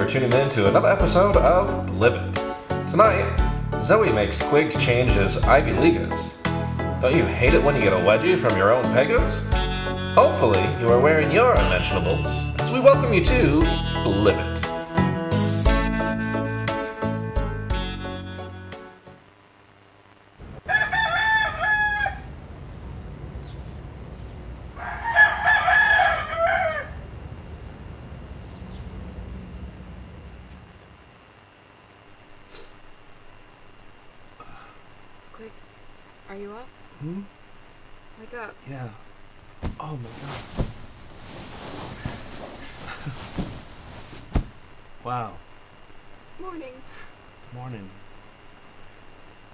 for tuning in to another episode of Blivet. Tonight, Zoe makes Quigs change his Ivy Leaguers. Don't you hate it when you get a wedgie from your own peggers? Hopefully, you are wearing your unmentionables as we welcome you to Blivet. Quigs, you up? Hmm? Wake up. Yeah. Oh my god. wow. Morning. Morning.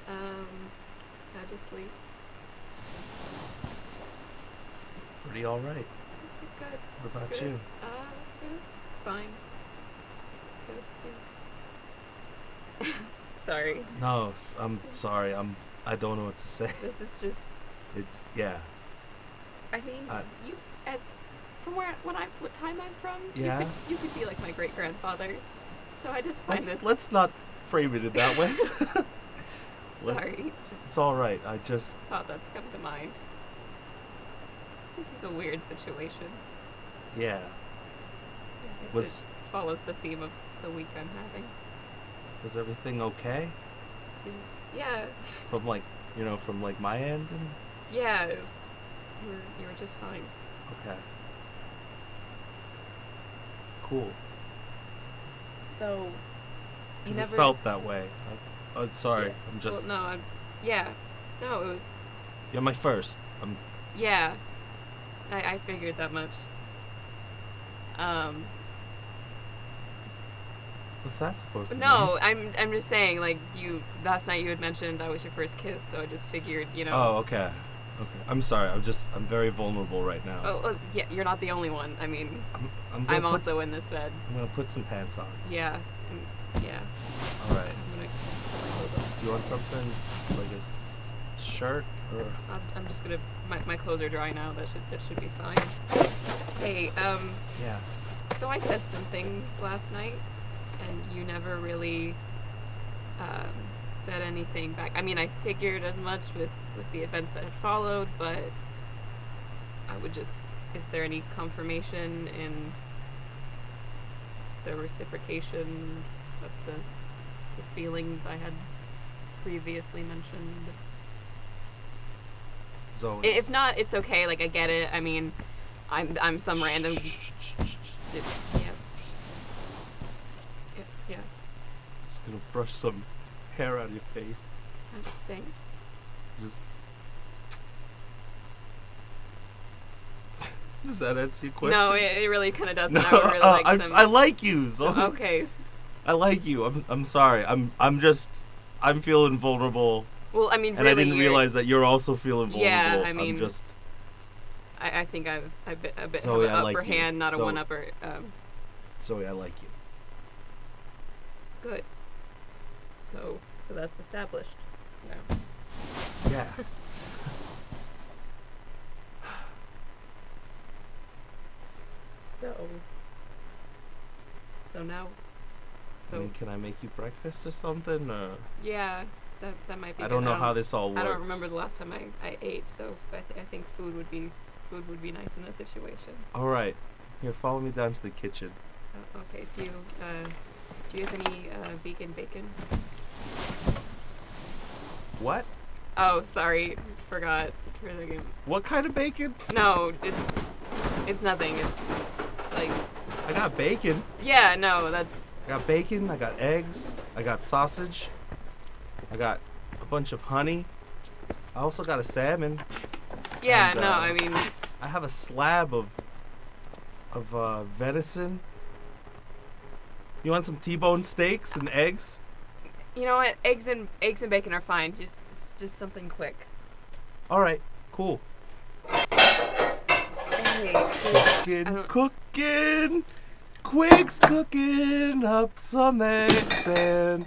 Um, how'd you sleep? Pretty alright. Good. What about Good. you? Uh, it was fine. It's good. Yeah. Sorry. No, I'm sorry. I'm I don't know what to say. This is just. It's yeah. I mean, Uh, you at from where when I what time I'm from. Yeah? You could, you could be like my great grandfather. So I just find Let's this. let's not frame it in that way. Sorry, just It's all right. I just thought that's come to mind. This is a weird situation. yeah. I guess Was- follows the theme of the week I'm having. Was everything okay? Was, yeah, From like you know from like my end and yeah. It was, you were you were just fine. okay. Cool. So you never it felt that way. I, oh, sorry. Yeah, I'm just Well, no, I'm. Yeah, no, it was. you're my first. I'm Yeah, I I figured that much. Um. What's that supposed to mean? No, I'm I'm just saying like you last night you had mentioned I was your first kiss, so I just figured you know. Oh, okay. Okay. I'm sorry. I'm just I'm very vulnerable right now. Oh, oh, yeah, you're not the only one. I mean, I'm I'm, I'm also s- in this bed. I'm gonna put some pants on. Yeah, and yeah, All right. I'm gonna put my clothes on. Do you want something like a shirt or? I'm, I'm just gonna. My, my clothes are dry now. That should that should be fine. Hey, um, Yeah. so I said some things last night, and you never really um, said anything back. I mean, I figured as much with with the events that had followed, but I would just. Is there any confirmation in the reciprocation of the, the feelings I had previously mentioned? So If not, it's okay. Like I get it. I mean, I'm I'm some random. Yeah. Yeah. Yeah. Gonna brush some hair out of your face. Thanks. Just. Does that answer your question? No, it, it really kind of doesn't. No, I really uh, like I, some. I like you, Zoe. some- okay. I like you. I'm I'm sorry. I'm I'm just I'm feeling vulnerable, Well, I mean, and really, I didn't realize that you're also feeling vulnerable. Yeah, I mean, I'm just I, I think I've a bit a bit Zoe, have an like upper you. hand, not a one upper. Um, Zoe. I like you. good. So so that's established. No. Yeah. So. So now. I So mean, can I make you breakfast or something? Or yeah, that that might be. I good. don't know how this all works. I don't remember the last time I, I ate, so I, th- I think food would be food would be nice in this situation. All right. Here, follow me down to the kitchen. Uh, okay, do you uh, do you have any uh, vegan bacon? What? Oh, sorry, forgot for a second. What kind of bacon? No, it's it's nothing. It's it's like I got bacon. yeah, no, that's I got bacon. I got eggs. I got sausage. I got a bunch of honey. I also got a salmon. yeah, And, no. uh, I mean, I have a slab of of uh, venison. You want some T-bone steaks and eggs? You know what? Eggs and eggs and bacon are fine. Just just something quick. All right, cool. Hey, Cooking, cooking, Quig's cooking up some eggs and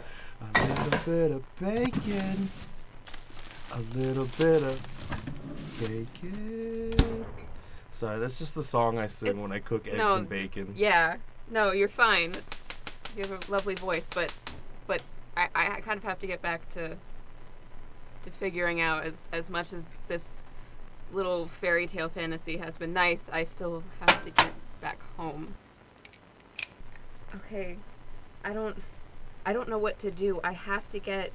a little bit of bacon, a little bit of bacon. Sorry, that's just the song I sing when I cook eggs no, and bacon. Yeah. No, you're fine. It's you have a lovely voice, but I, I I kind of have to get back to to figuring out as as much as this little fairy tale fantasy has been nice, I still have to get back home. Okay, I don't I don't know what to do. I have to get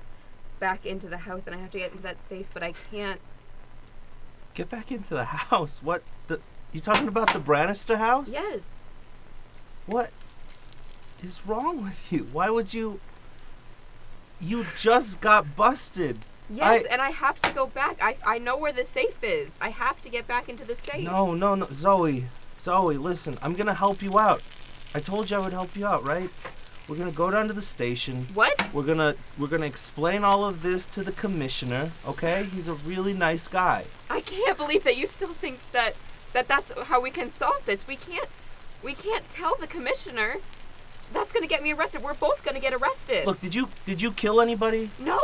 back into the house and I have to get into that safe, but I can't Get back into the house. What the? You talking about the Brannister house? Yes. What is wrong with you? Why would you? You just got busted. Yes, I- and I have to go back. I I know where the safe is. I have to get back into the safe. No, no, no, Zoe, Zoe, listen. I'm gonna help you out. I told you I would help you out, right? We're gonna go down to the station. What? We're gonna we're gonna explain all of this to the commissioner. Okay? He's a really nice guy. I can't believe that you still think that that that's how we can solve this. We can't we can't tell the commissioner. That's going to get me arrested. We're both going to get arrested. Look, did you did you kill anybody? no.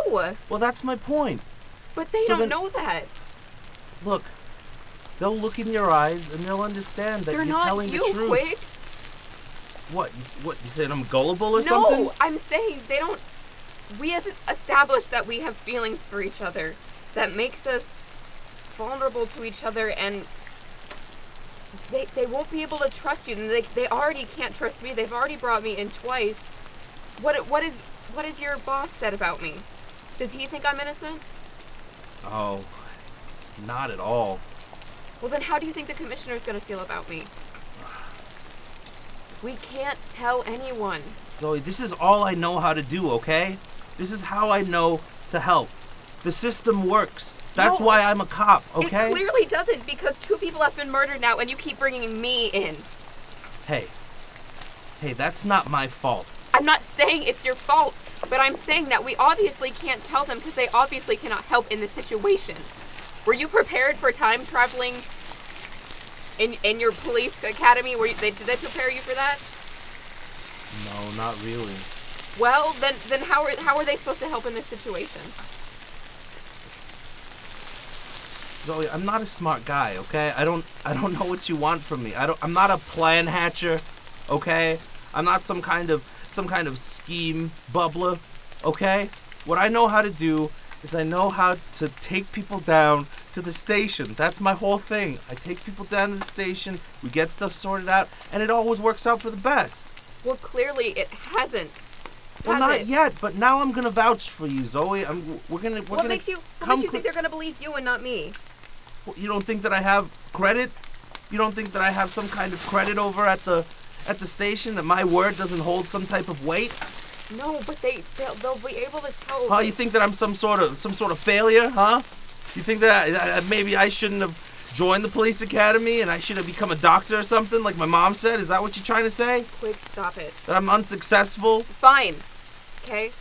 Well, that's my point. But they So don't then- know that. Look, they'll look in your eyes and they'll understand that They're you're telling you, the truth. Quigs. What? You, what? You saying I'm gullible or No, something? No, I'm saying they don't. We have established that we have feelings for each other that makes us vulnerable to each other, and they they won't be able to trust you. They they already can't trust me. They've already brought me in twice. What what is what is your boss said about me? Does he think I'm innocent? Oh, not at all. Well, then how do you think the commissioner is gonna feel about me? We can't tell anyone. Zoe, this is all I know how to do, okay? This is how I know to help. The system works. That's No. why I'm a cop, okay? It clearly doesn't because two people have been murdered now, and you keep bringing me in. Hey. Hey, that's not my fault. I'm not saying it's your fault, but I'm saying that we obviously can't tell them because they obviously cannot help in this situation. Were you prepared for time traveling in in your police academy? Were you, they did they prepare you for that? No, not really. Well, then then how are how are they supposed to help in this situation? Zoe, I'm not a smart guy, okay? I don't I don't know what you want from me. I don't I'm not a plan hatcher, okay? I'm not some kind of some kind of scheme bubbler, okay? What I know how to do is I know how to take people down to the station. That's my whole thing. I take people down to the station, we get stuff sorted out, and it always works out for the best. Well, clearly it hasn't. Well, Has not it? yet, but now I'm gonna vouch for you, Zoe. I'm we're gonna we're What gonna makes you what makes you think they're gonna believe you and not me? You don't think that I have credit? You don't think that I have some kind of credit over at the at the station that my word doesn't hold some type of weight? No, but they they'll, they'll be able to tell. Huh? You think that I'm some sort of some sort of failure? Huh? You think that, I, that maybe I shouldn't have joined the police academy and I should have become a doctor or something like my mom said? Is that what you're trying to say? Quick, stop it. That I'm unsuccessful? Fine. Okay.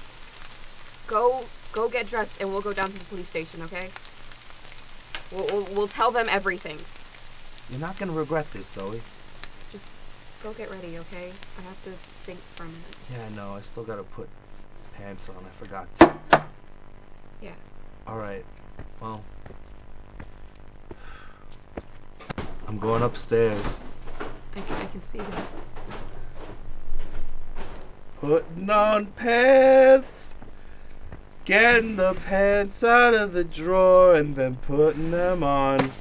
Go go get dressed and we'll go down to the police station. Okay. We'll we'll, we'll tell them everything. You're not gonna regret this, Zoe. Just go get ready. Okay. I have to think for a minute. Yeah, I know. I still gotta put pants on. I forgot to. Yeah. All right. Well, I'm going upstairs. I can, I can see that. Putting on pants. Getting the pants out of the drawer and then putting them on.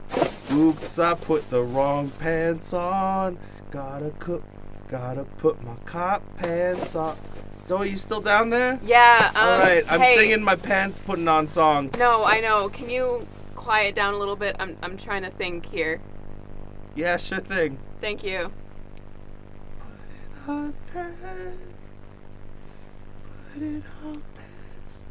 Oops, I put the wrong pants on. Gotta cook, gotta put my cop pants on. Zoe, are you still down there? Yeah. Um, All right, I'm hey, singing my pants putting on song. No, I know. Can you quiet down a little bit? I'm I'm trying to think here. Yeah, sure thing. Thank you. Put it on pants. Put it on pants.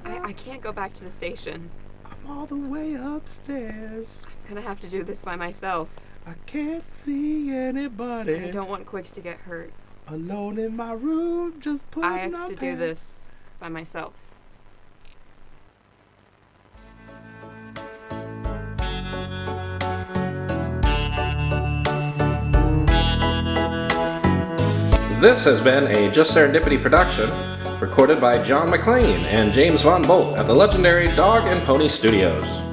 I, I can't go back to the station. I'm all the way upstairs. I'm gonna have to do this by myself. I can't see anybody. I don't want Quigs to get hurt. Alone in my room, just putting I have on to do this by myself. This has been a Just Serendipity production, recorded by John McLean and James Von Bolt at the legendary Dog and Pony Studios.